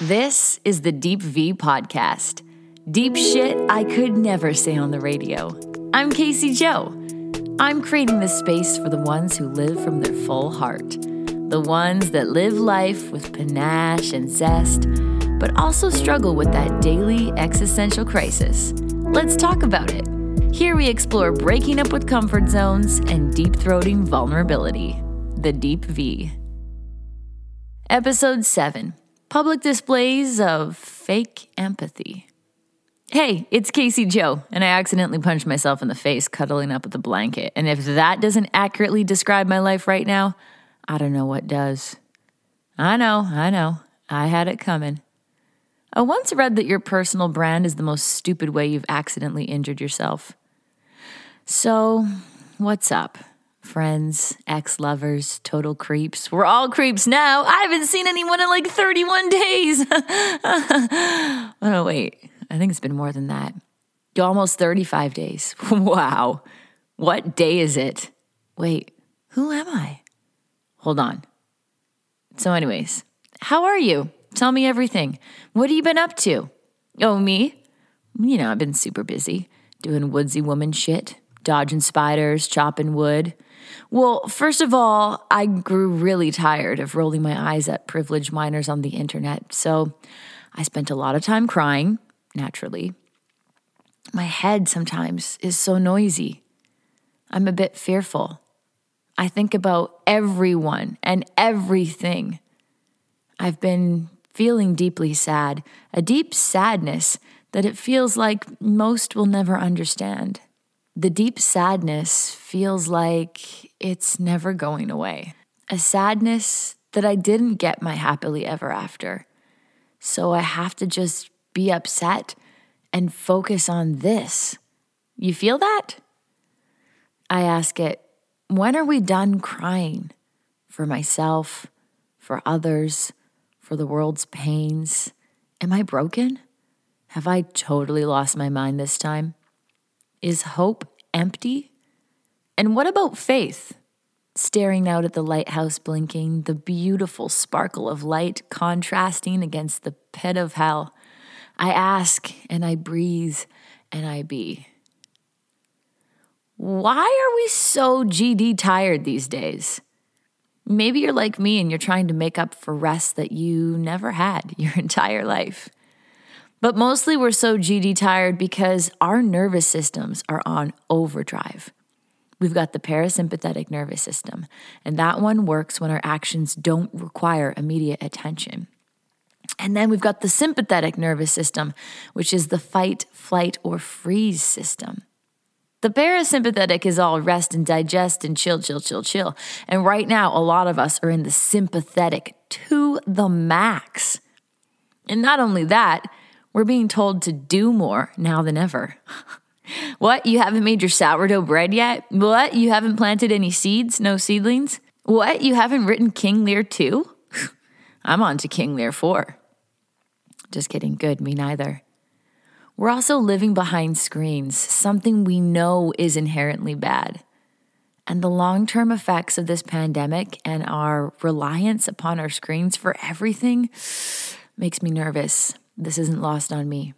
This is the Deep V podcast. Deep shit I could never say on the radio. I'm Casey Joe. I'm creating this space for the ones who live from their full heart, the ones that live life with panache and zest, but also struggle with that daily existential crisis. Let's talk about it. Here we explore breaking up with comfort zones and deep throating vulnerability. The Deep V. Episode 7 Public Displays of Fake Empathy. Hey, it's Casey Joe, and I accidentally punched myself in the face cuddling up with a blanket. And if that doesn't accurately describe my life right now, I don't know what does. I know, I know. I had it coming. I once read that your personal brand is the most stupid way you've accidentally injured yourself. So, what's up? Friends, ex lovers, total creeps. We're all creeps now. I haven't seen anyone in like 31 days. oh, no, wait. I think it's been more than that. Almost 35 days. wow. What day is it? Wait, who am I? Hold on. So, anyways, how are you? Tell me everything. What have you been up to? Oh, me? You know, I've been super busy doing woodsy woman shit, dodging spiders, chopping wood. Well, first of all, I grew really tired of rolling my eyes at privileged minors on the internet, so I spent a lot of time crying, naturally. My head sometimes is so noisy. I'm a bit fearful. I think about everyone and everything. I've been feeling deeply sad, a deep sadness that it feels like most will never understand. The deep sadness feels like it's never going away. A sadness that I didn't get my happily ever after. So I have to just be upset and focus on this. You feel that? I ask it, when are we done crying for myself, for others, for the world's pains? Am I broken? Have I totally lost my mind this time? Is hope empty? And what about faith? Staring out at the lighthouse blinking, the beautiful sparkle of light contrasting against the pit of hell. I ask and I breathe and I be. Why are we so GD tired these days? Maybe you're like me and you're trying to make up for rest that you never had your entire life. But mostly we're so GD tired because our nervous systems are on overdrive. We've got the parasympathetic nervous system, and that one works when our actions don't require immediate attention. And then we've got the sympathetic nervous system, which is the fight, flight, or freeze system. The parasympathetic is all rest and digest and chill, chill, chill, chill. And right now, a lot of us are in the sympathetic to the max. And not only that, we're being told to do more now than ever. what? You haven't made your sourdough bread yet? What? You haven't planted any seeds? No seedlings? What? You haven't written King Lear 2? I'm on to King Lear 4. Just kidding. Good. Me neither. We're also living behind screens, something we know is inherently bad. And the long term effects of this pandemic and our reliance upon our screens for everything makes me nervous. This isn't lost on me.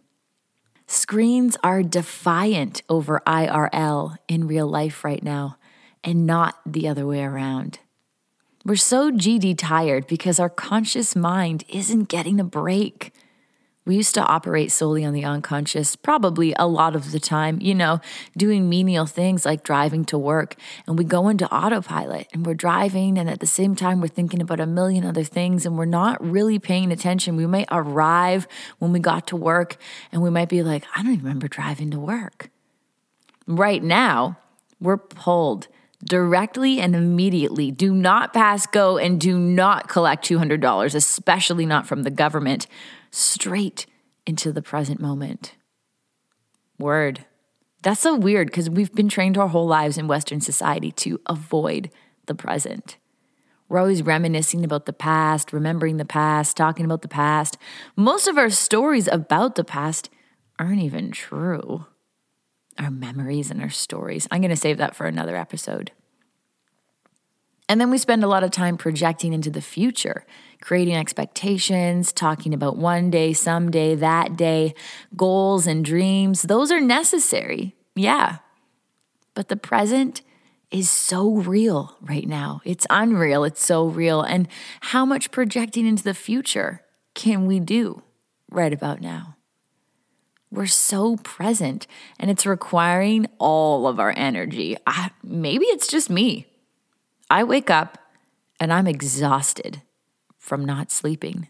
Screens are defiant over IRL in real life right now, and not the other way around. We're so GD tired because our conscious mind isn't getting a break. We used to operate solely on the unconscious, probably a lot of the time, you know, doing menial things like driving to work. And we go into autopilot and we're driving, and at the same time, we're thinking about a million other things and we're not really paying attention. We might arrive when we got to work and we might be like, I don't even remember driving to work. Right now, we're pulled directly and immediately. Do not pass go and do not collect $200, especially not from the government straight into the present moment. Word. That's so weird because we've been trained our whole lives in Western society to avoid the present. We're always reminiscing about the past, remembering the past, talking about the past. Most of our stories about the past aren't even true. Our memories and our stories. I'm going to save that for another episode. And then we spend a lot of time projecting into the future, creating expectations, talking about one day, someday, that day, goals and dreams. Those are necessary. Yeah. But the present is so real right now. It's unreal. It's so real. And how much projecting into the future can we do right about now? We're so present and it's requiring all of our energy. I, maybe it's just me. I wake up and I'm exhausted from not sleeping.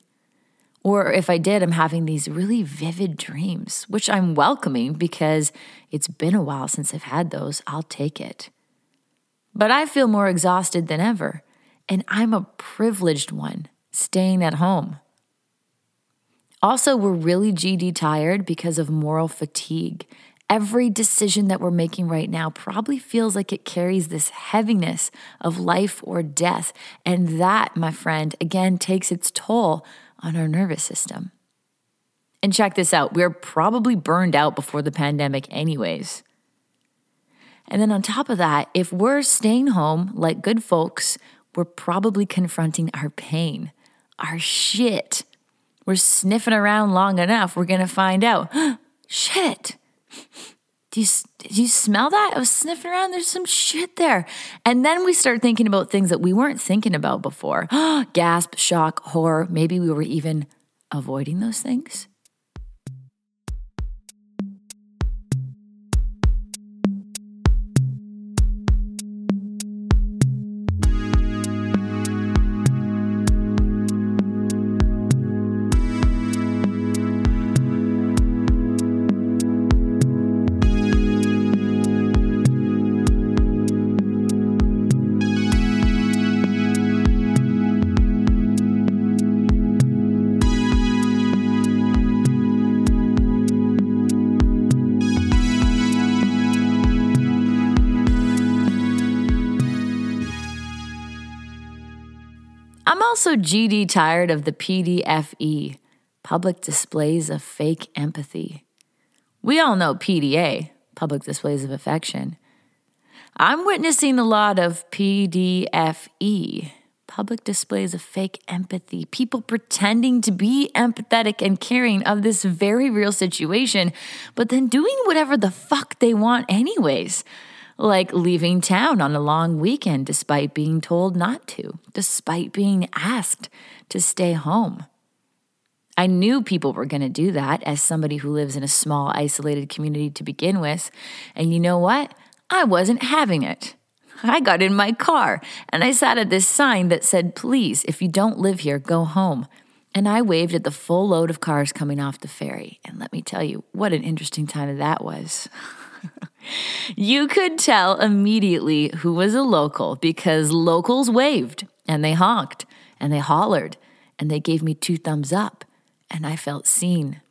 Or if I did, I'm having these really vivid dreams, which I'm welcoming because it's been a while since I've had those. I'll take it. But I feel more exhausted than ever, and I'm a privileged one staying at home. Also, we're really GD tired because of moral fatigue. Every decision that we're making right now probably feels like it carries this heaviness of life or death. And that, my friend, again takes its toll on our nervous system. And check this out we're probably burned out before the pandemic, anyways. And then on top of that, if we're staying home like good folks, we're probably confronting our pain, our shit. We're sniffing around long enough, we're gonna find out shit. Do you, do you smell that? I was sniffing around. There's some shit there. And then we start thinking about things that we weren't thinking about before. Gasp, shock, horror. Maybe we were even avoiding those things. Also GD tired of the PDFE, public displays of fake empathy. We all know PDA, public displays of affection. I'm witnessing a lot of PDFE, public displays of fake empathy, people pretending to be empathetic and caring of this very real situation, but then doing whatever the fuck they want, anyways like leaving town on a long weekend despite being told not to, despite being asked to stay home. I knew people were going to do that as somebody who lives in a small, isolated community to begin with. And you know what? I wasn't having it. I got in my car and I sat at this sign that said, Please, if you don't live here, go home. And I waved at the full load of cars coming off the ferry. And let me tell you, what an interesting time that was. you could tell immediately who was a local because locals waved and they honked and they hollered and they gave me two thumbs up and I felt seen.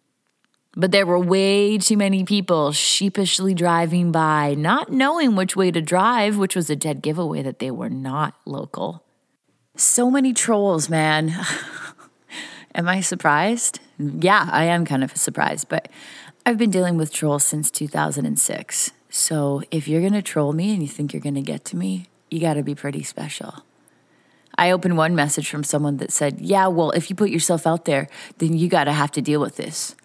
But there were way too many people sheepishly driving by, not knowing which way to drive, which was a dead giveaway that they were not local. So many trolls, man. am I surprised? Yeah, I am kind of surprised, but I've been dealing with trolls since 2006. So if you're going to troll me and you think you're going to get to me, you got to be pretty special. I opened one message from someone that said, Yeah, well, if you put yourself out there, then you got to have to deal with this.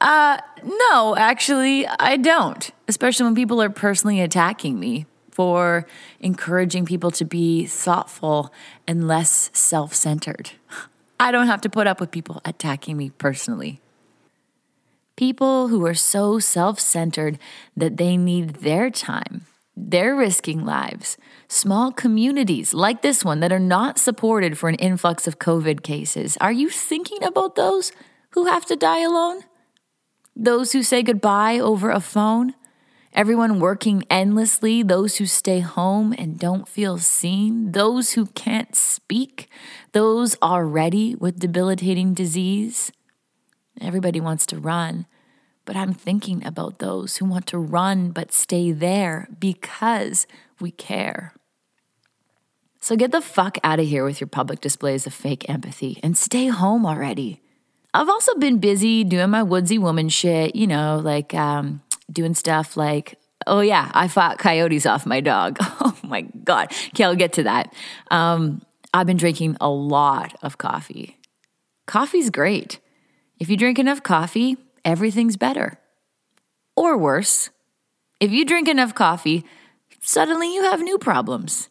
Uh, no, actually, I don't, especially when people are personally attacking me for encouraging people to be thoughtful and less self centered. I don't have to put up with people attacking me personally. People who are so self centered that they need their time. They're risking lives. Small communities like this one that are not supported for an influx of COVID cases. Are you thinking about those who have to die alone? Those who say goodbye over a phone? Everyone working endlessly, those who stay home and don't feel seen, those who can't speak, those already with debilitating disease. Everybody wants to run, but I'm thinking about those who want to run but stay there because we care. So get the fuck out of here with your public displays of fake empathy and stay home already. I've also been busy doing my woodsy woman shit, you know, like um, doing stuff like, oh yeah, I fought coyotes off my dog. Oh my God. Okay, I'll get to that. Um, I've been drinking a lot of coffee. Coffee's great. If you drink enough coffee, everything's better. Or worse, if you drink enough coffee, suddenly you have new problems.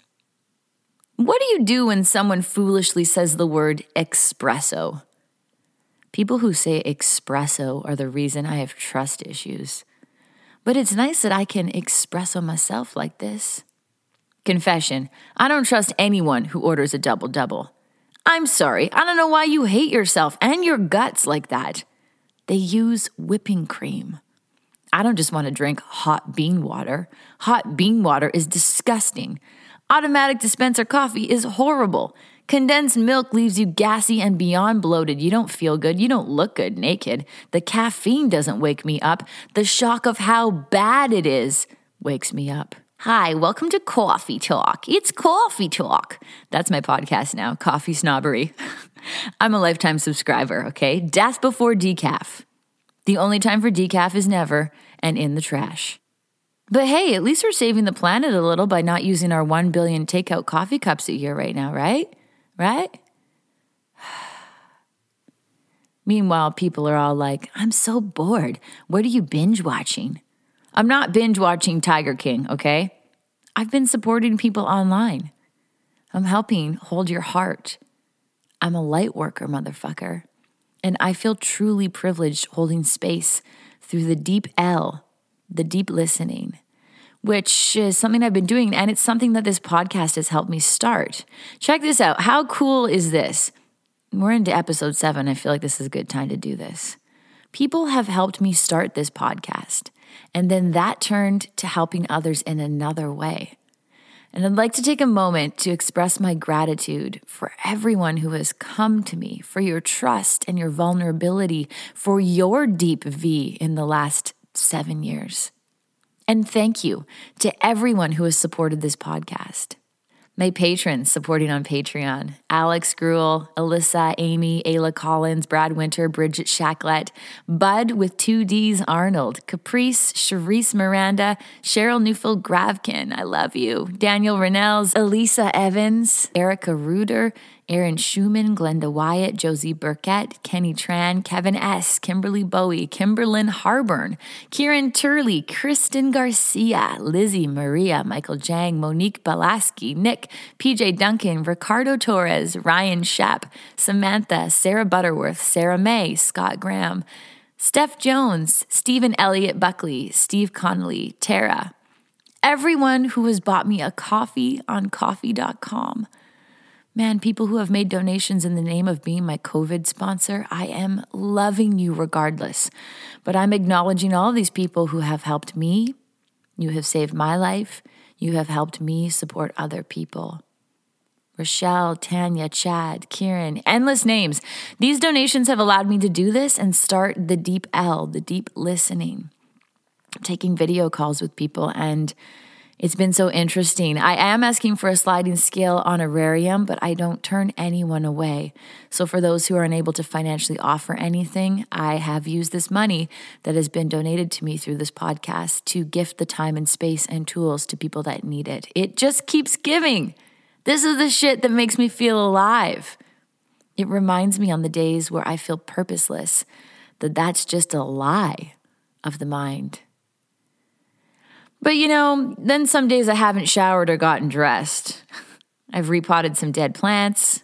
What do you do when someone foolishly says the word espresso? People who say espresso are the reason I have trust issues. But it's nice that I can espresso myself like this. Confession I don't trust anyone who orders a double double. I'm sorry, I don't know why you hate yourself and your guts like that. They use whipping cream. I don't just want to drink hot bean water. Hot bean water is disgusting. Automatic dispenser coffee is horrible. Condensed milk leaves you gassy and beyond bloated. You don't feel good. You don't look good naked. The caffeine doesn't wake me up. The shock of how bad it is wakes me up. Hi, welcome to Coffee Talk. It's Coffee Talk. That's my podcast now, Coffee Snobbery. I'm a lifetime subscriber, okay? Death before decaf. The only time for decaf is never and in the trash. But hey, at least we're saving the planet a little by not using our 1 billion takeout coffee cups a year right now, right? Right? Meanwhile, people are all like, I'm so bored. What are you binge watching? I'm not binge watching Tiger King, okay? I've been supporting people online. I'm helping hold your heart. I'm a light worker, motherfucker. And I feel truly privileged holding space through the deep L the deep listening, which is something I've been doing. And it's something that this podcast has helped me start. Check this out. How cool is this? We're into episode seven. I feel like this is a good time to do this. People have helped me start this podcast. And then that turned to helping others in another way. And I'd like to take a moment to express my gratitude for everyone who has come to me, for your trust and your vulnerability, for your deep V in the last seven years. And thank you to everyone who has supported this podcast. My patrons supporting on Patreon. Alex Gruel, Alyssa, Amy, Ayla Collins, Brad Winter, Bridget Shacklet, Bud with two D's Arnold, Caprice, Cherise Miranda, Cheryl Newfield Gravkin, I love you, Daniel Rennells, Elisa Evans, Erica Ruder, Aaron Schumann, Glenda Wyatt, Josie Burkett, Kenny Tran, Kevin S., Kimberly Bowie, Kimberlyn Harburn, Kieran Turley, Kristen Garcia, Lizzie Maria, Michael Jang, Monique Balaski, Nick, PJ Duncan, Ricardo Torres, Ryan Shap, Samantha, Sarah Butterworth, Sarah May, Scott Graham, Steph Jones, Stephen Elliott Buckley, Steve Connolly, Tara, everyone who has bought me a coffee on ko-fi.com. Man, people who have made donations in the name of being my COVID sponsor, I am loving you regardless. But I'm acknowledging all these people who have helped me. You have saved my life. You have helped me support other people. Rochelle, Tanya, Chad, Kieran, endless names. These donations have allowed me to do this and start the deep L, the deep listening, taking video calls with people and it's been so interesting. I am asking for a sliding scale honorarium, but I don't turn anyone away. So, for those who are unable to financially offer anything, I have used this money that has been donated to me through this podcast to gift the time and space and tools to people that need it. It just keeps giving. This is the shit that makes me feel alive. It reminds me on the days where I feel purposeless that that's just a lie of the mind. But you know, then some days I haven't showered or gotten dressed. I've repotted some dead plants,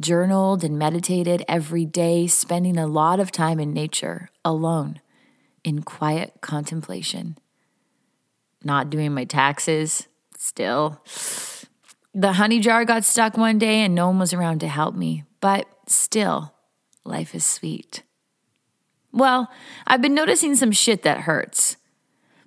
journaled and meditated every day, spending a lot of time in nature, alone, in quiet contemplation. Not doing my taxes, still. The honey jar got stuck one day and no one was around to help me, but still, life is sweet. Well, I've been noticing some shit that hurts.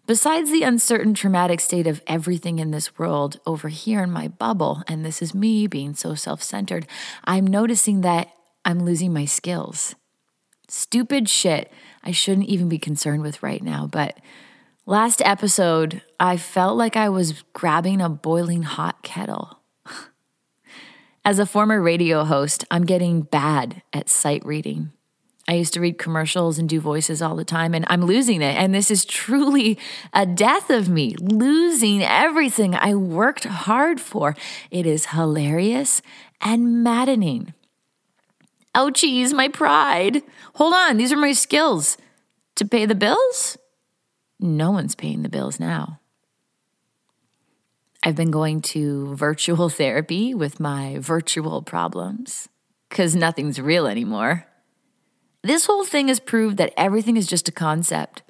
Besides the uncertain, traumatic state of everything in this world over here in my bubble, and this is me being so self centered, I'm noticing that I'm losing my skills. Stupid shit I shouldn't even be concerned with right now. But last episode, I felt like I was grabbing a boiling hot kettle. As a former radio host, I'm getting bad at sight reading. I used to read commercials and do voices all the time, and I'm losing it. And this is truly a death of me, losing everything I worked hard for. It is hilarious and maddening. Ouchies, my pride. Hold on, these are my skills. To pay the bills? No one's paying the bills now. I've been going to virtual therapy with my virtual problems because nothing's real anymore. This whole thing has proved that everything is just a concept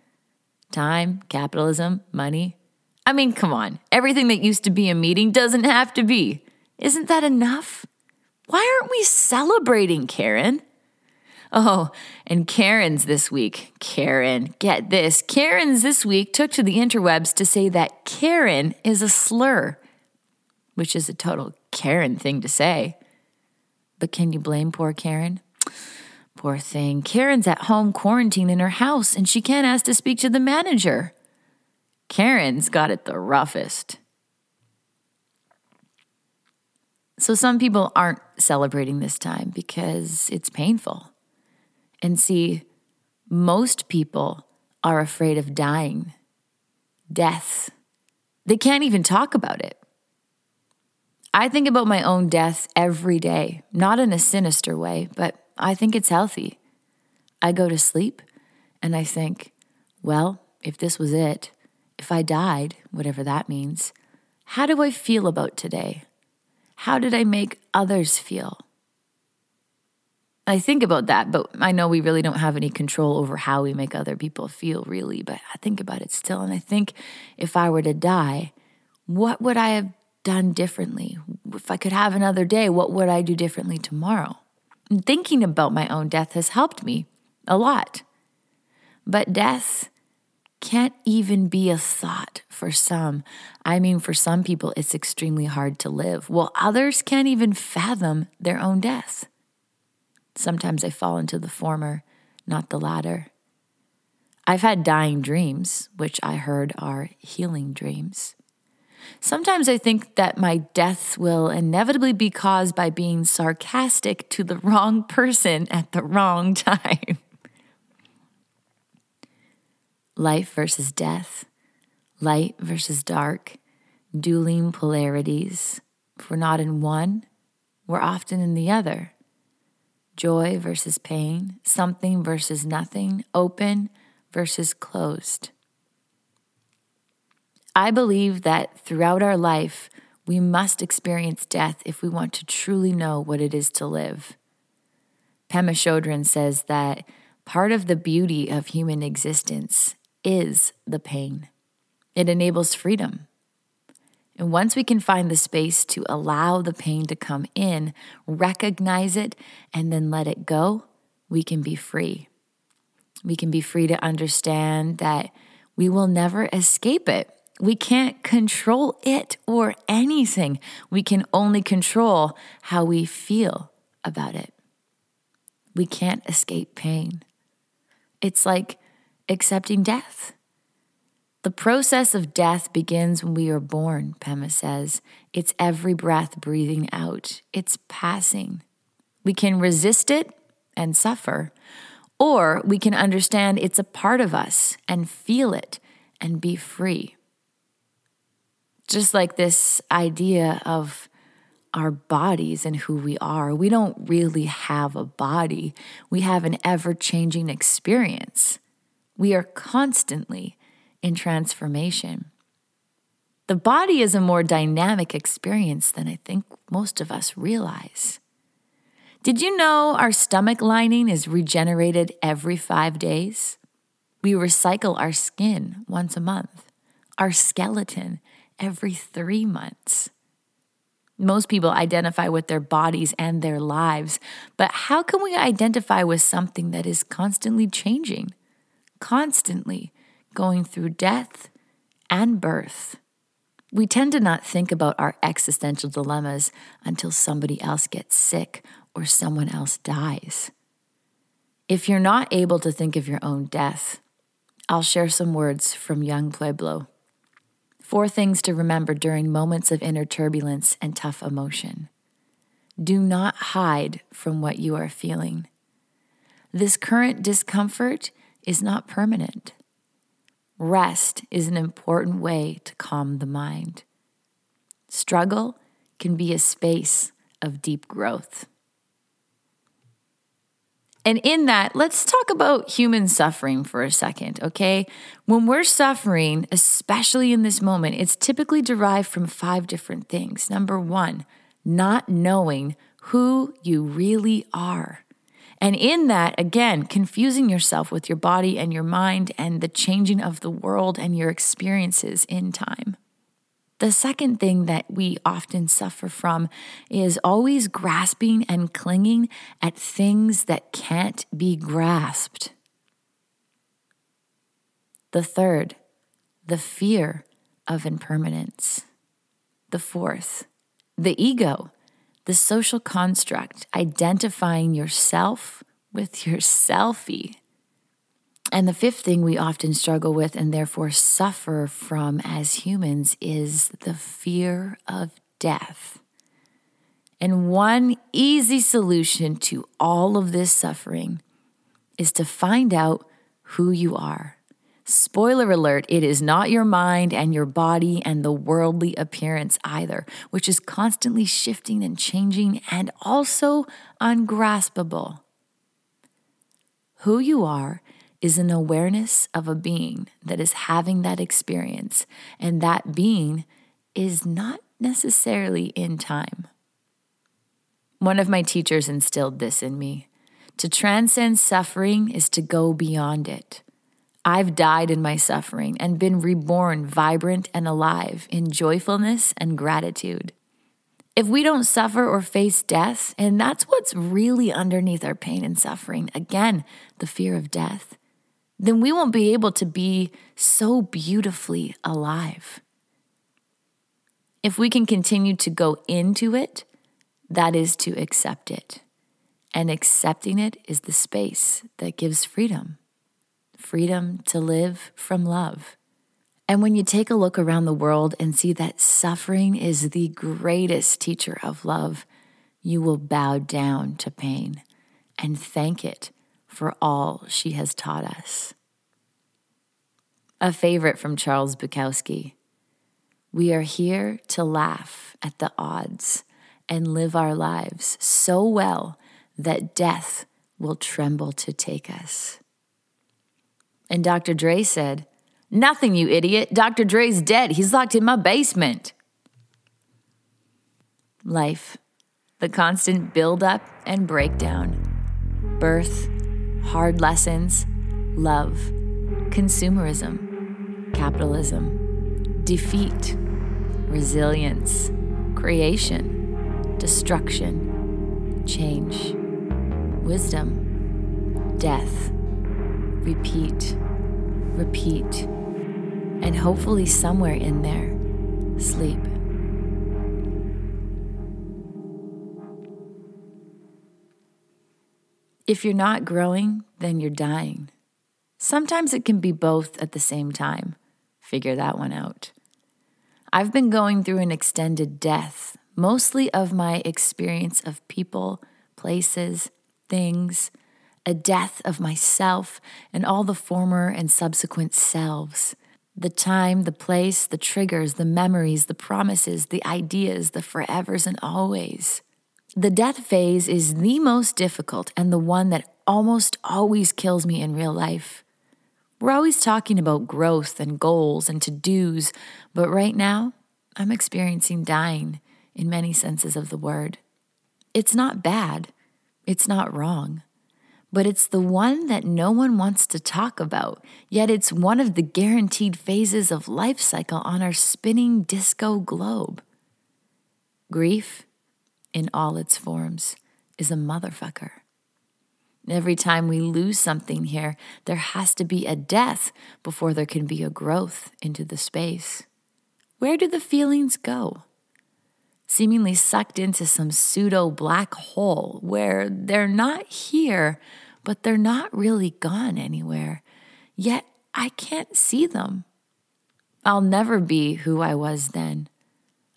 time, capitalism, money. I mean, come on. Everything that used to be a meeting doesn't have to be. Isn't that enough? Why aren't we celebrating, Karen? Oh, and Karen's this week. Karen, get this. Karen's this week took to the interwebs to say that Karen is a slur, which is a total Karen thing to say. But can you blame poor Karen? Poor thing. Karen's at home quarantined in her house and she can't ask to speak to the manager. Karen's got it the roughest. So, some people aren't celebrating this time because it's painful. And see, most people are afraid of dying, death. They can't even talk about it. I think about my own death every day, not in a sinister way, but I think it's healthy. I go to sleep and I think, well, if this was it, if I died, whatever that means, how do I feel about today? How did I make others feel? I think about that, but I know we really don't have any control over how we make other people feel, really. But I think about it still. And I think if I were to die, what would I have done differently? If I could have another day, what would I do differently tomorrow? Thinking about my own death has helped me a lot. But death can't even be a thought for some. I mean, for some people, it's extremely hard to live, while others can't even fathom their own death. Sometimes I fall into the former, not the latter. I've had dying dreams, which I heard are healing dreams. Sometimes I think that my death will inevitably be caused by being sarcastic to the wrong person at the wrong time. Life versus death, light versus dark, dueling polarities. If we're not in one, we're often in the other joy versus pain, something versus nothing, open versus closed. I believe that throughout our life, we must experience death if we want to truly know what it is to live. Pema Chodron says that part of the beauty of human existence is the pain. It enables freedom. And once we can find the space to allow the pain to come in, recognize it, and then let it go, we can be free. We can be free to understand that we will never escape it. We can't control it or anything. We can only control how we feel about it. We can't escape pain. It's like accepting death. The process of death begins when we are born, Pema says. It's every breath breathing out, it's passing. We can resist it and suffer, or we can understand it's a part of us and feel it and be free. Just like this idea of our bodies and who we are. We don't really have a body, we have an ever changing experience. We are constantly in transformation. The body is a more dynamic experience than I think most of us realize. Did you know our stomach lining is regenerated every five days? We recycle our skin once a month, our skeleton every three months. Most people identify with their bodies and their lives, but how can we identify with something that is constantly changing, constantly going through death and birth. We tend to not think about our existential dilemmas until somebody else gets sick or someone else dies. If you're not able to think of your own death, I'll share some words from Yung Pueblo. Four things to remember during moments of inner turbulence and tough emotion. Do not hide from what you are feeling. this current discomfort is not permanent. Rest is an important way to calm the mind. Struggle can be a space of deep growth. And in that, let's talk about human suffering for a second, okay? When we're suffering, especially in this moment, it's typically derived from five different things. Number one, not knowing who you really are. And in that, again, confusing yourself with your body and your mind and the changing of the world and your experiences in time. The second thing that we often suffer from is always grasping and clinging at things that can't be grasped. The third, the fear of impermanence. The fourth, the ego, the social construct, identifying yourself with your selfie. And the fifth thing we often struggle with and therefore suffer from as humans is the fear of death. And one easy solution to all of this suffering is to find out who you are. Spoiler alert, it is not your mind and your body and the worldly appearance either, which is constantly shifting and changing and also ungraspable. Who you are is an awareness of a being that is having that experience, and that being is not necessarily in time. One of my teachers instilled this in me. To transcend suffering is to go beyond it. I've died in my suffering and been reborn vibrant and alive in joyfulness and gratitude. If we don't suffer or face death, and that's what's really underneath our pain and suffering, again, the fear of death, then we won't be able to be so beautifully alive. If we can continue to go into it, that is to accept it. And accepting it is the space that gives freedom freedom to live from love. And when you take a look around the world and see that suffering is the greatest teacher of love, you will bow down to pain and thank it for all she has taught us. A favorite from Charles Bukowski We are here to laugh at the odds and live our lives so well that death will tremble to take us. And Dr. Dre said, Nothing, you idiot. Dr. Dre's dead. He's locked in my basement. Life, the constant build up and breakdown, birth, hard lessons, love, consumerism, capitalism, defeat, resilience, creation, destruction, change, wisdom, death, repeat, repeat, and hopefully somewhere in there, sleep. If you're not growing, then you're dying. Sometimes it can be both at the same time. Figure that one out. I've been going through an extended death, mostly of my experience of people, places, things, a death of myself and all the former and subsequent selves. The time, the place, the triggers, the memories, the promises, the ideas, the forevers and always. The death phase is the most difficult and the one that almost always kills me in real life. We're always talking about growth and goals and to dos, but right now, I'm experiencing dying in many senses of the word. It's not bad, it's not wrong, but it's the one that no one wants to talk about, yet it's one of the guaranteed phases of life cycle on our spinning disco globe. Grief in all its forms is a motherfucker. Every time we lose something here, there has to be a death before there can be a growth into the space. Where do the feelings go? Seemingly sucked into some pseudo black hole where they're not here, but they're not really gone anywhere. Yet I can't see them. I'll never be who I was then.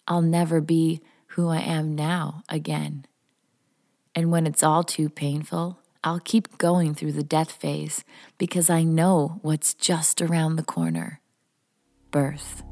I'll never be who I am now again. And when it's all too painful, I'll keep going through the death phase because I know what's just around the corner birth.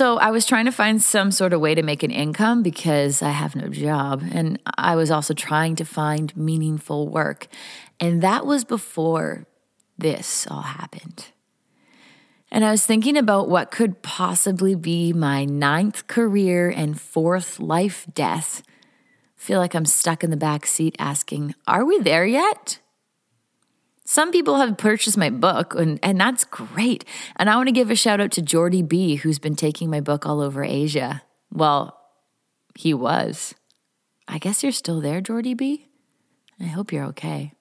So I was trying to find some sort of way to make an income because I have no job. And I was also trying to find meaningful work. And that was before this all happened. And I was thinking about what could possibly be my ninth career and fourth life death. I Feel like I'm stuck in the back seat asking, Are we there yet? Some people have purchased my book, and, and that's great. And I want to give a shout out to Jordy B, who's been taking my book all over Asia. Well, he was. I guess you're still there, Jordy B. I hope you're okay.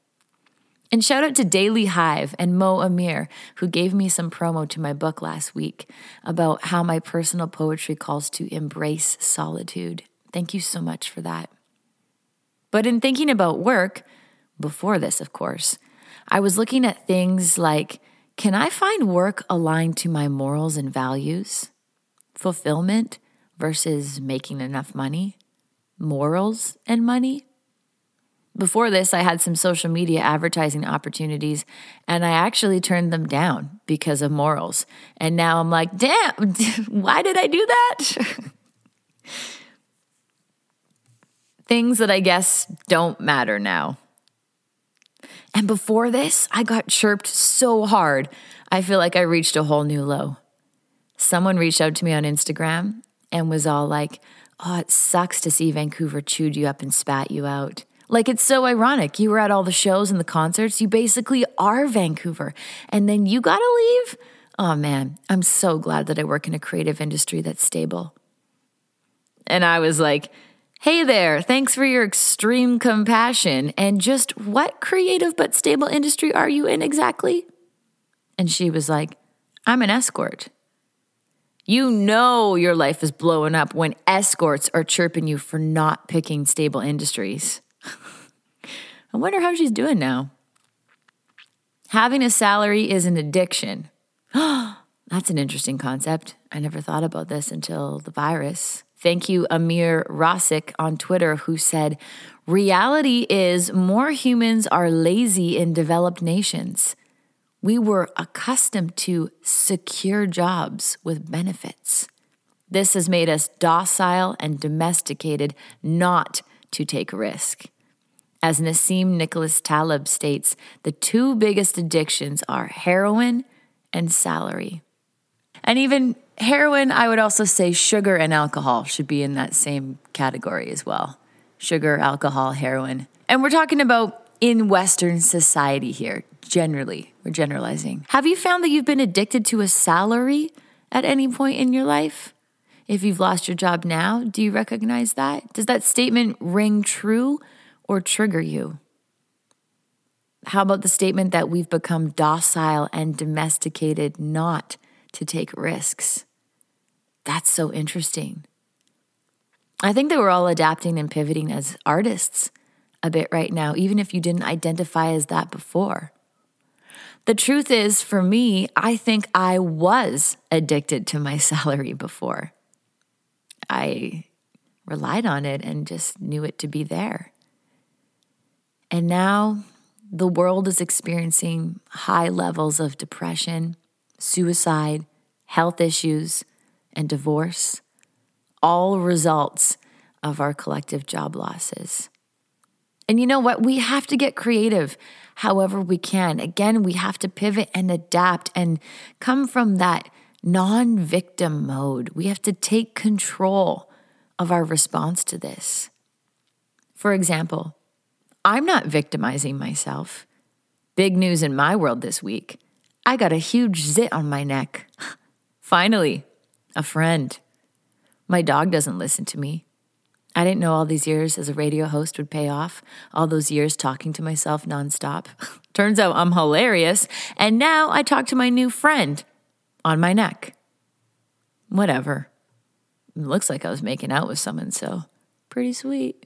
And shout out to Daily Hive and Mo Amir, who gave me some promo to my book last week about how my personal poetry calls to embrace solitude. Thank you so much for that. But in thinking about work, before this, of course, I was looking at things like can I find work aligned to my morals and values? Fulfillment versus making enough money? Morals and money? Before this, I had some social media advertising opportunities and I actually turned them down because of morals. And now I'm like, damn, why did I do that? Things that I guess don't matter now. And before this, I got chirped so hard, I feel like I reached a whole new low. Someone reached out to me on Instagram and was all like, Oh, it sucks to see Vancouver chewed you up and spat you out. Like, it's so ironic. You were at all the shows and the concerts. You basically are Vancouver. And then you got to leave? Oh, man, I'm so glad that I work in a creative industry that's stable. And I was like, Hey there, thanks for your extreme compassion. And just what creative but stable industry are you in exactly? And she was like, I'm an escort. You know your life is blowing up when escorts are chirping you for not picking stable industries. I wonder how she's doing now. Having a salary is an addiction. That's an interesting concept. I never thought about this until the virus. Thank you, Amir Rosick on Twitter, who said, Reality is more humans are lazy in developed nations. We were accustomed to secure jobs with benefits. This has made us docile and domesticated not to take risk. As Nassim Nicholas Taleb states, the two biggest addictions are heroin and salary. And even heroin, I would also say sugar and alcohol should be in that same category as well. Sugar, alcohol, heroin. And we're talking about in Western society here, generally. We're generalizing. Have you found that you've been addicted to a salary at any point in your life? If you've lost your job now, do you recognize that? Does that statement ring true or trigger you? How about the statement that we've become docile and domesticated not to take risks? That's so interesting. I think that we're all adapting and pivoting as artists a bit right now, even if you didn't identify as that before. The truth is, for me, I think I was addicted to my salary before. I relied on it and just knew it to be there. And now the world is experiencing high levels of depression, suicide, health issues, and divorce, all results of our collective job losses. And you know what? We have to get creative however we can. Again, we have to pivot and adapt and come from that non victim mode. We have to take control of our response to this. For example, I'm not victimizing myself. Big news in my world this week I got a huge zit on my neck. Finally, a friend. My dog doesn't listen to me. I didn't know all these years as a radio host would pay off, all those years talking to myself nonstop. Turns out I'm hilarious, and now I talk to my new friend on my neck. Whatever. It looks like I was making out with someone, so pretty sweet.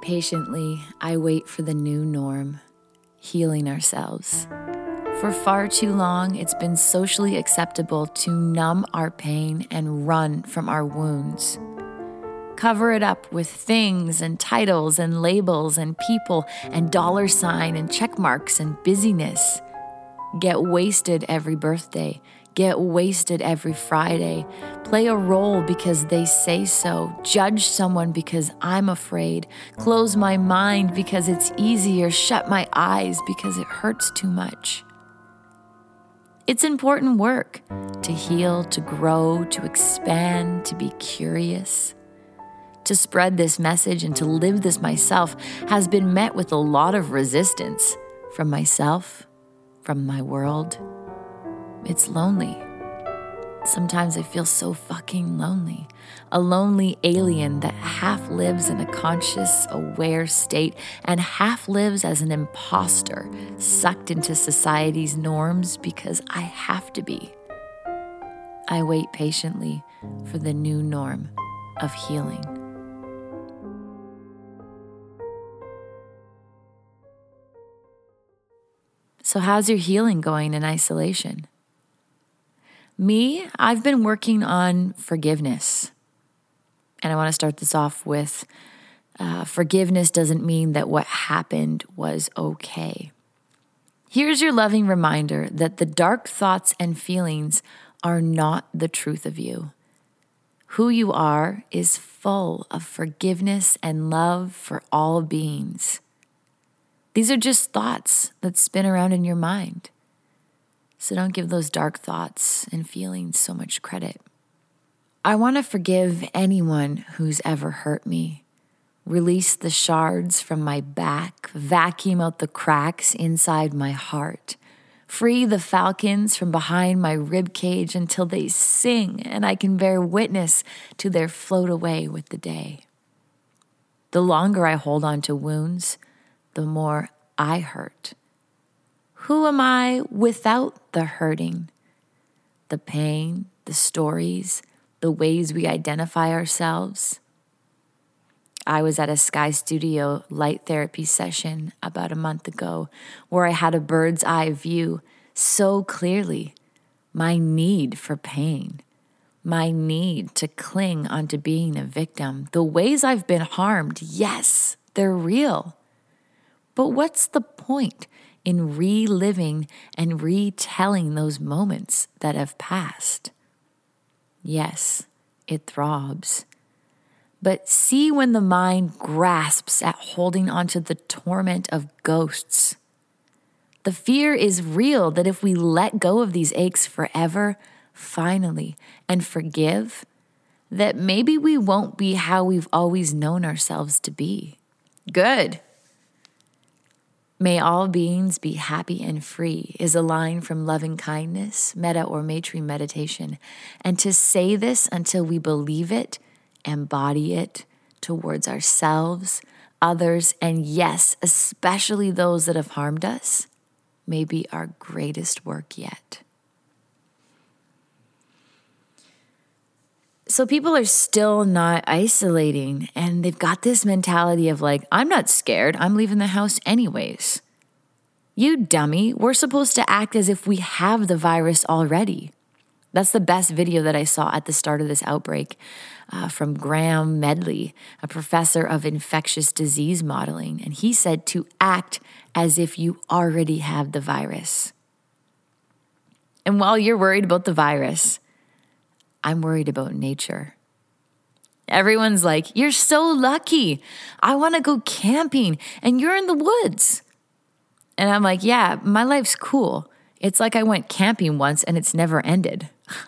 Patiently, I wait for the new norm, healing ourselves. For far too long, it's been socially acceptable to numb our pain and run from our wounds. Cover it up with things and titles and labels and people and dollar sign and check marks and busyness. Get wasted every birthday. Get wasted every Friday. Play a role because they say so. Judge someone because I'm afraid. Close my mind because it's easier. Shut my eyes because it hurts too much. It's important work to heal, to grow, to expand, to be curious. To spread this message and to live this myself has been met with a lot of resistance from myself, from my world. It's lonely. Sometimes I feel so fucking lonely. A lonely alien that half lives in a conscious, aware state and half lives as an imposter, sucked into society's norms because I have to be. I wait patiently for the new norm of healing. So, how's your healing going in isolation? Me, I've been working on forgiveness. And I want to start this off with uh, forgiveness doesn't mean that what happened was okay. Here's your loving reminder that the dark thoughts and feelings are not the truth of you. Who you are is full of forgiveness and love for all beings. These are just thoughts that spin around in your mind. So don't give those dark thoughts and feelings so much credit. I want to forgive anyone who's ever hurt me. Release the shards from my back, vacuum out the cracks inside my heart. Free the falcons from behind my rib cage until they sing and I can bear witness to their float away with the day. The longer I hold on to wounds, the more I hurt. Who am I without the hurting? The pain, the stories, the ways we identify ourselves. I was at a Sky Studio light therapy session about a month ago where I had a bird's eye view so clearly my need for pain, my need to cling onto being a victim. The ways I've been harmed, yes, they're real. But what's the point in reliving and retelling those moments that have passed. Yes, it throbs. But see when the mind grasps at holding onto the torment of ghosts. The fear is real that if we let go of these aches forever, finally, and forgive, that maybe we won't be how we've always known ourselves to be. Good. May all beings be happy and free is a line from loving kindness, metta or Maitri meditation. And to say this until we believe it, embody it towards ourselves, others, and yes, especially those that have harmed us, may be our greatest work yet. So people are still not isolating and they've got this mentality of like, I'm not scared. I'm leaving the house anyways. You dummy, we're supposed to act as if we have the virus already. That's the best video that I saw at the start of this outbreak uh, from Graham Medley, a professor of infectious disease modeling. And he said to act as if you already have the virus. And while you're worried about the virus, I'm worried about nature. Everyone's like, You're so lucky. I want to go camping, and you're in the woods. And I'm like, Yeah, my life's cool. It's like I went camping once and it's never ended.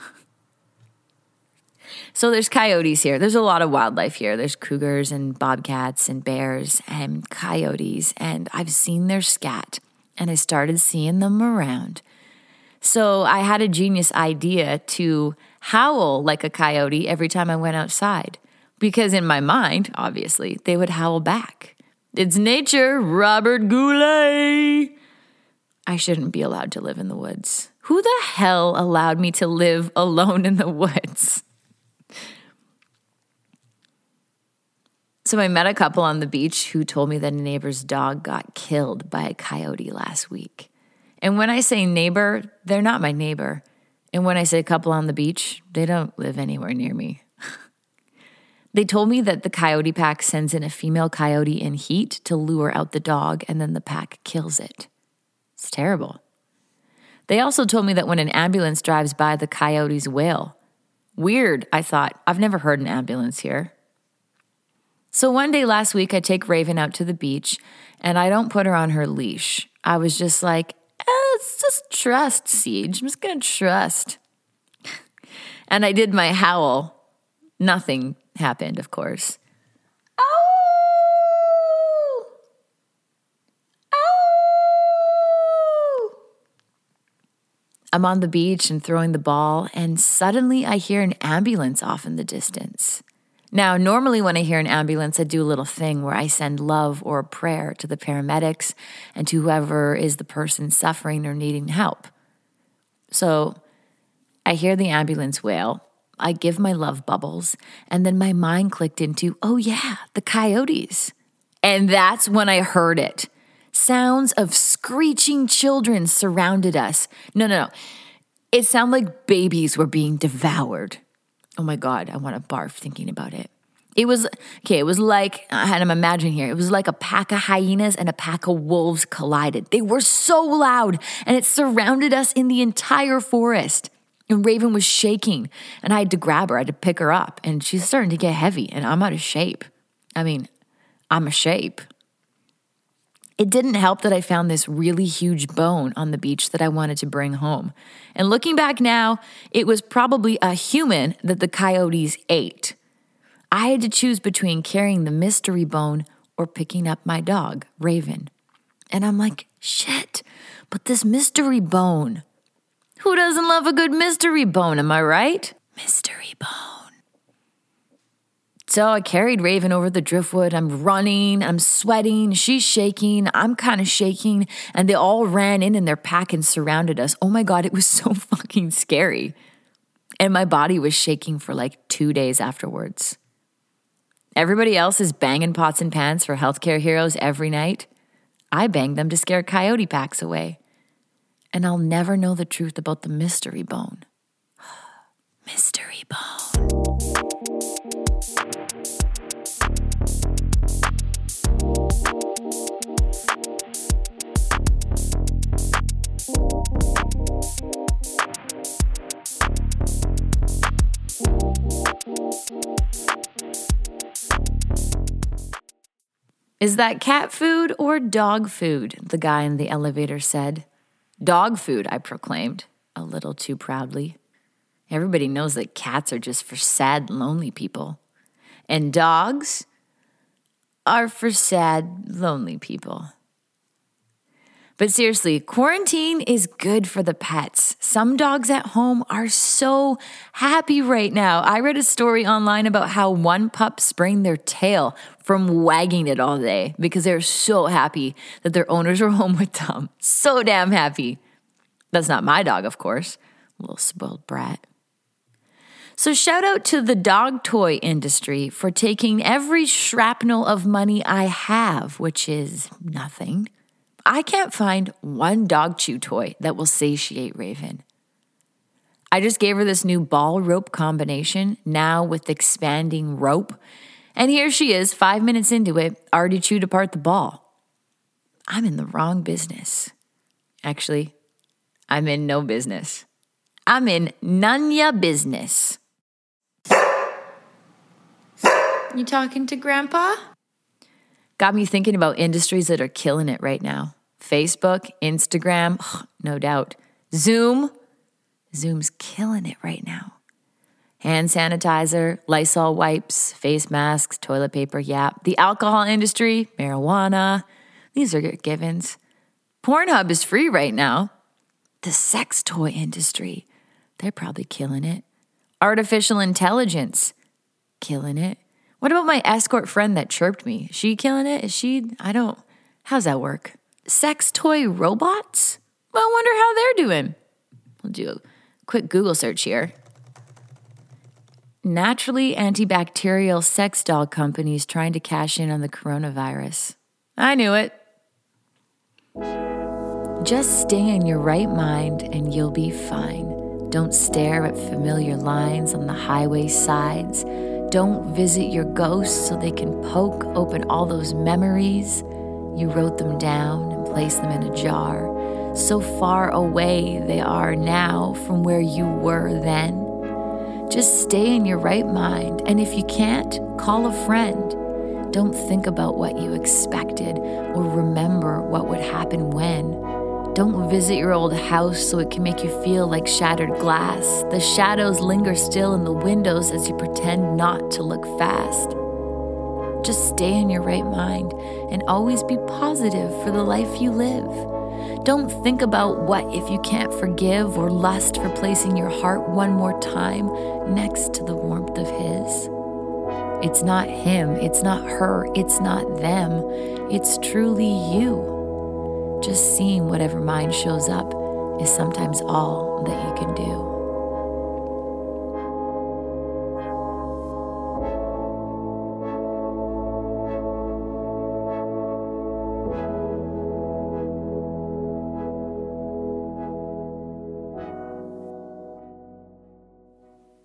so there's coyotes here. There's a lot of wildlife here. There's cougars and bobcats and bears and coyotes. And I've seen their scat and I started seeing them around. So I had a genius idea to howl like a coyote every time I went outside. Because in my mind, obviously, they would howl back. It's nature, Robert Goulet. I shouldn't be allowed to live in the woods. Who the hell allowed me to live alone in the woods? So I met a couple on the beach who told me that a neighbor's dog got killed by a coyote last week. And when I say neighbor, they're not my neighbor. And when I say couple on the beach, they don't live anywhere near me. they told me that the coyote pack sends in a female coyote in heat to lure out the dog, and then the pack kills it. It's terrible. They also told me that when an ambulance drives by, the coyotes wail. Weird, I thought. I've never heard an ambulance here. So one day last week, I take Raven out to the beach and I don't put her on her leash. I was just like, let's just trust, Ceej. I'm just going to trust. and I did my howl. Nothing happened, of course. Oh! Oh! I'm on the beach and throwing the ball, and suddenly I hear an ambulance off in the distance. Now, normally when I hear an ambulance, I do a little thing where I send love or a prayer to the paramedics and to whoever is the person suffering or needing help. So I hear the ambulance wail. I give my love bubbles, and then my mind clicked into, oh, yeah, the coyotes. And that's when I heard it. Sounds of screeching children surrounded us. No, no, no. It sounded like babies were being devoured. Oh my God, I want to barf thinking about it. It was, okay, it was like, and I'm imagining here, it was like a pack of hyenas and a pack of wolves collided. They were so loud and it surrounded us in the entire forest. And Raven was shaking and I had to grab her, I had to pick her up. And she's starting to get heavy and I'm out of shape. I mean, I'm a shape. It didn't help that I found this really huge bone on the beach that I wanted to bring home. And looking back now, it was probably a human that the coyotes ate. I had to choose between carrying the mystery bone or picking up my dog, Raven. And I'm like, shit, but this mystery bone. Who doesn't love a good mystery bone, am I right? Mystery bone. So I carried Raven over the driftwood. I'm running, I'm sweating, she's shaking, I'm kind of shaking, and they all ran in in their pack and surrounded us. Oh my God, it was so fucking scary. And my body was shaking for like two days afterwards. Everybody else is banging pots and pans for healthcare heroes every night. I bang them to scare coyote packs away. And I'll never know the truth about the mystery bone. mystery bone. Is that cat food or dog food? The guy in the elevator said. Dog food, I proclaimed, a little too proudly. Everybody knows that cats are just for sad, lonely people. And dogs are for sad, lonely people. But seriously, quarantine is good for the pets. Some dogs at home are so happy right now. I read a story online about how one pup sprained their tail from wagging it all day because they're so happy that their owners were home with them. So damn happy. That's not my dog, of course. Little spoiled brat. So, shout out to the dog toy industry for taking every shrapnel of money I have, which is nothing I can't find one dog chew toy that will satiate Raven. I just gave her this new ball rope combination, now with expanding rope. And here she is, five minutes into it, already chewed apart the ball. I'm in the wrong business. Actually, I'm in no business. I'm in none business. You talking to Grandpa? Got me thinking about industries that are killing it right now Facebook, Instagram, no doubt. Zoom, Zoom's killing it right now. Hand sanitizer, Lysol wipes, face masks, toilet paper, yeah. The alcohol industry, marijuana, these are givens. Pornhub is free right now. The sex toy industry. They're probably killing it. Artificial intelligence. Killing it. What about my escort friend that chirped me? Is she killing it? Is she? I don't. How's that work? Sex toy robots? I wonder how they're doing. We'll do a quick Google search here. Naturally antibacterial sex doll companies trying to cash in on the coronavirus. I knew it. Just stay in your right mind and you'll be fine. Don't stare at familiar lines on the highway sides. Don't visit your ghosts so they can poke open all those memories. You wrote them down and placed them in a jar. So far away they are now from where you were then. Just stay in your right mind, and if you can't, call a friend. Don't think about what you expected or remember what would happen when. Don't visit your old house so it can make you feel like shattered glass. The shadows linger still in the windows as you pretend not to look fast. Just stay in your right mind and always be positive for the life you live. Don't think about what if you can't forgive or lust for placing your heart one more time next to the warmth of His. It's not Him, it's not her, it's not them, it's truly you. Just seeing whatever mind shows up is sometimes all that you can do.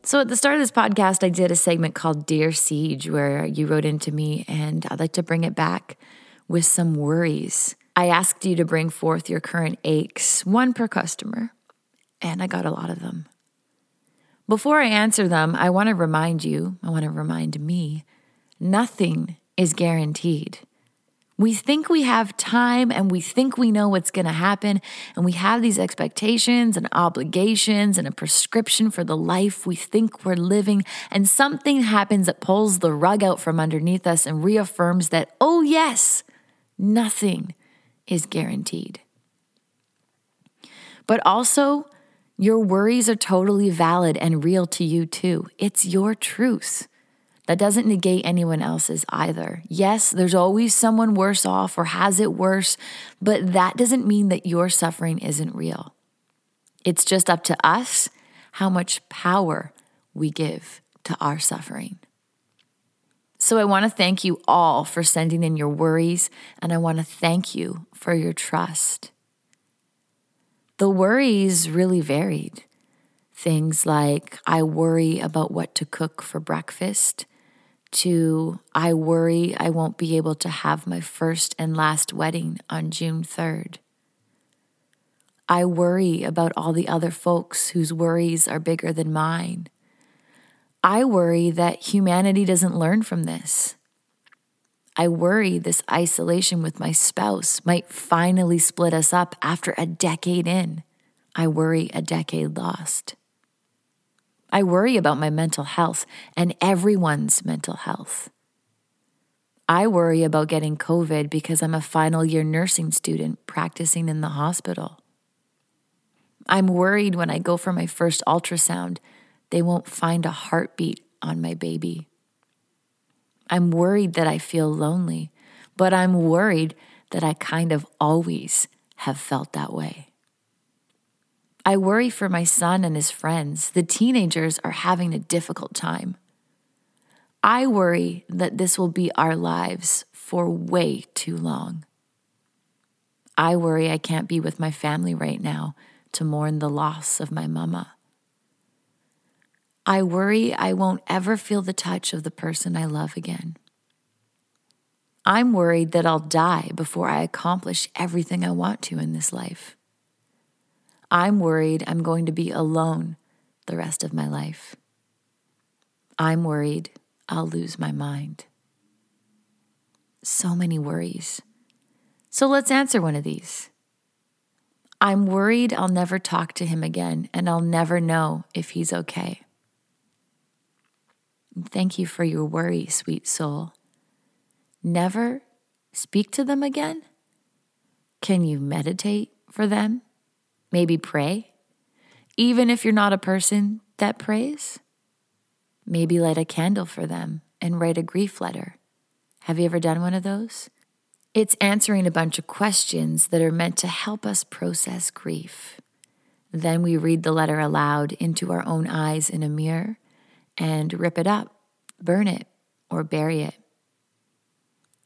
So, at the start of this podcast, I did a segment called Dear Ceej, where you wrote into me, and I'd like to bring it back with some worries. I asked you to bring forth your current aches, one per customer, and I got a lot of them. Before I answer them, I want to remind you, I want to remind me, nothing is guaranteed. We think we have time and we think we know what's going to happen, and we have these expectations and obligations and a prescription for the life we think we're living, and something happens that pulls the rug out from underneath us and reaffirms that, oh, yes, nothing is guaranteed. But also, your worries are totally valid and real to you too. It's your truth. That doesn't negate anyone else's either. Yes, there's always someone worse off or has it worse, but that doesn't mean that your suffering isn't real. It's just up to us how much power we give to our suffering. So I want to thank you all for sending in your worries, and I want to thank you for your trust. The worries really varied. Things like, I worry about what to cook for breakfast to I worry I won't be able to have my first and last wedding on June 3rd. I worry about all the other folks whose worries are bigger than mine. I worry that humanity doesn't learn from this. I worry this isolation with my spouse might finally split us up after a decade in. I worry a decade lost. I worry about my mental health and everyone's mental health. I worry about getting COVID because I'm a final year nursing student practicing in the hospital. I'm worried when I go for my first ultrasound, they won't find a heartbeat on my baby. I'm worried that I feel lonely, but I'm worried that I kind of always have felt that way. I worry for my son and his friends. The teenagers are having a difficult time. I worry that this will be our lives for way too long. I worry I can't be with my family right now to mourn the loss of my mama. I worry I won't ever feel the touch of the person I love again. I'm worried that I'll die before I accomplish everything I want to in this life. I'm worried I'm going to be alone the rest of my life. I'm worried I'll lose my mind. So many worries. So let's answer one of these. I'm worried I'll never talk to him again and I'll never know if he's okay. Thank you for your worry, sweet soul. Never speak to them again? Can you meditate for them? Maybe pray, even if you're not a person that prays. Maybe light a candle for them and write a grief letter. Have you ever done one of those? It's answering a bunch of questions that are meant to help us process grief. Then we read the letter aloud into our own eyes in a mirror and rip it up, burn it, or bury it.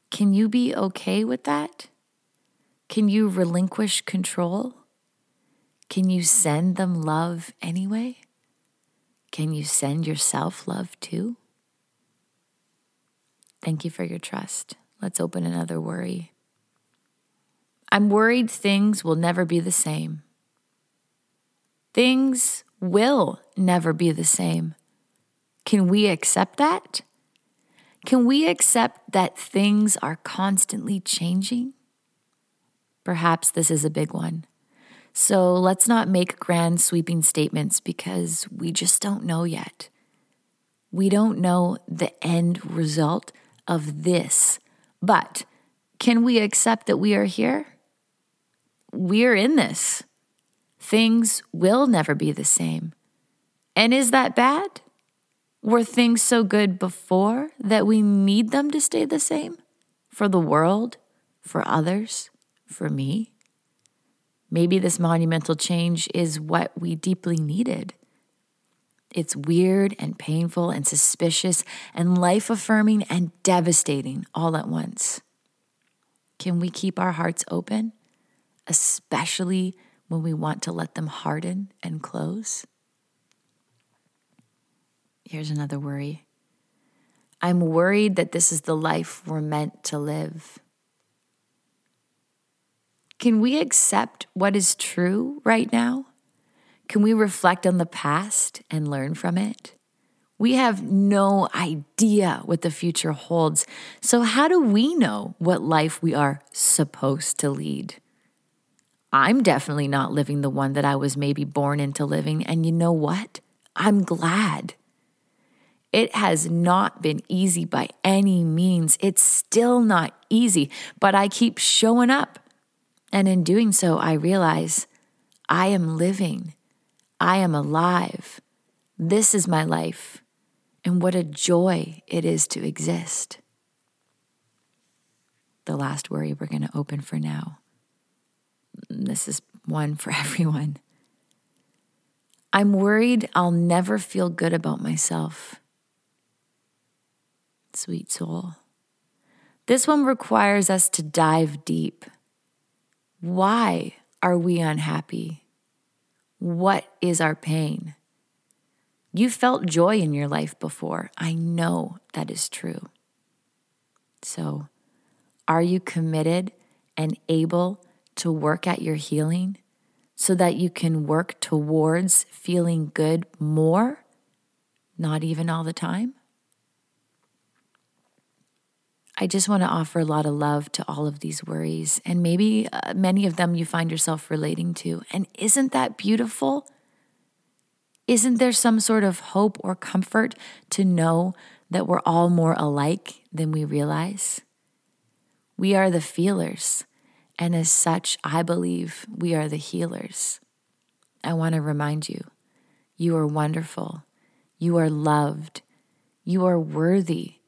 Can you be okay with that? Can you relinquish control? Can you send them love anyway? Can you send yourself love too? Thank you for your trust. Let's open another worry. I'm worried things will never be the same. Things will never be the same. Can we accept that? Can we accept that things are constantly changing? Perhaps this is a big one. So let's not make grand sweeping statements because we just don't know yet. We don't know the end result of this, but can we accept that we are here? We're in this. Things will never be the same. And is that bad? Were things so good before that we need them to stay the same? For the world? For others? For me? Maybe this monumental change is what we deeply needed. It's weird and painful and suspicious and life affirming and devastating all at once. Can we keep our hearts open, especially when we want to let them harden and close? Here's another worry. I'm worried that this is the life we're meant to live. Can we accept what is true right now? Can we reflect on the past and learn from it? We have no idea what the future holds. So, how do we know what life we are supposed to lead? I'm definitely not living the one that I was maybe born into living. And you know what? I'm glad. It has not been easy by any means. It's still not easy, but I keep showing up and in doing so, I realize I am living, I am alive. This is my life, and what a joy it is to exist. The last worry we're going to open for now. This is one for everyone. I'm worried I'll never feel good about myself. Sweet soul. This one requires us to dive deep why are we unhappy? What is our pain? You felt joy in your life before. I know that is true. So, are you committed and able to work at your healing so that you can work towards feeling good more? Not even all the time? I just want to offer a lot of love to all of these worries. And maybe uh, many of them you find yourself relating to. And isn't that beautiful? Isn't there some sort of hope or comfort to know that we're all more alike than we realize? We are the feelers. And as such, I believe we are the healers. I want to remind you you are wonderful. You are loved. You are worthy.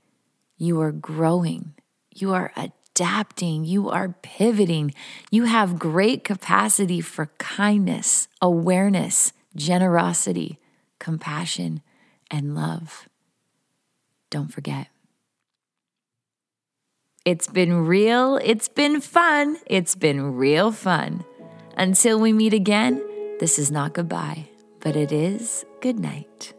You are growing. You are adapting. You are pivoting. You have great capacity for kindness, awareness, generosity, compassion, and love. Don't forget. It's been real. It's been fun. It's been real fun. Until we meet again, this is not goodbye, but it is good night.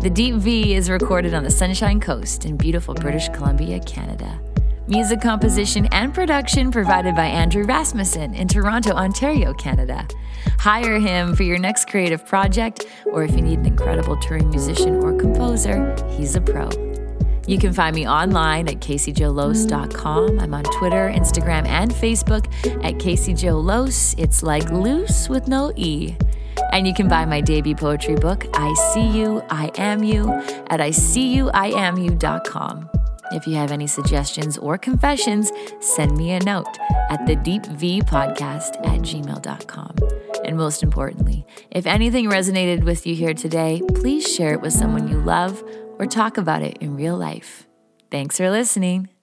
The Deep V is recorded on the Sunshine Coast in beautiful British Columbia, Canada. Music composition and production provided by Andrew Rasmussen in Toronto, Ontario, Canada. Hire him for your next creative project, or if you need an incredible touring musician or composer, he's a pro. You can find me online at caseyjoloos.com. I'm on Twitter, Instagram, and Facebook at caseyjoloos. It's like loose with no E. And you can buy my debut poetry book, I See You, I Am You, at ICUIAMU.com. If you have any suggestions or confessions, send me a note at the Deep V Podcast at gmail.com. And most importantly, if anything resonated with you here today, please share it with someone you love or talk about it in real life. Thanks for listening.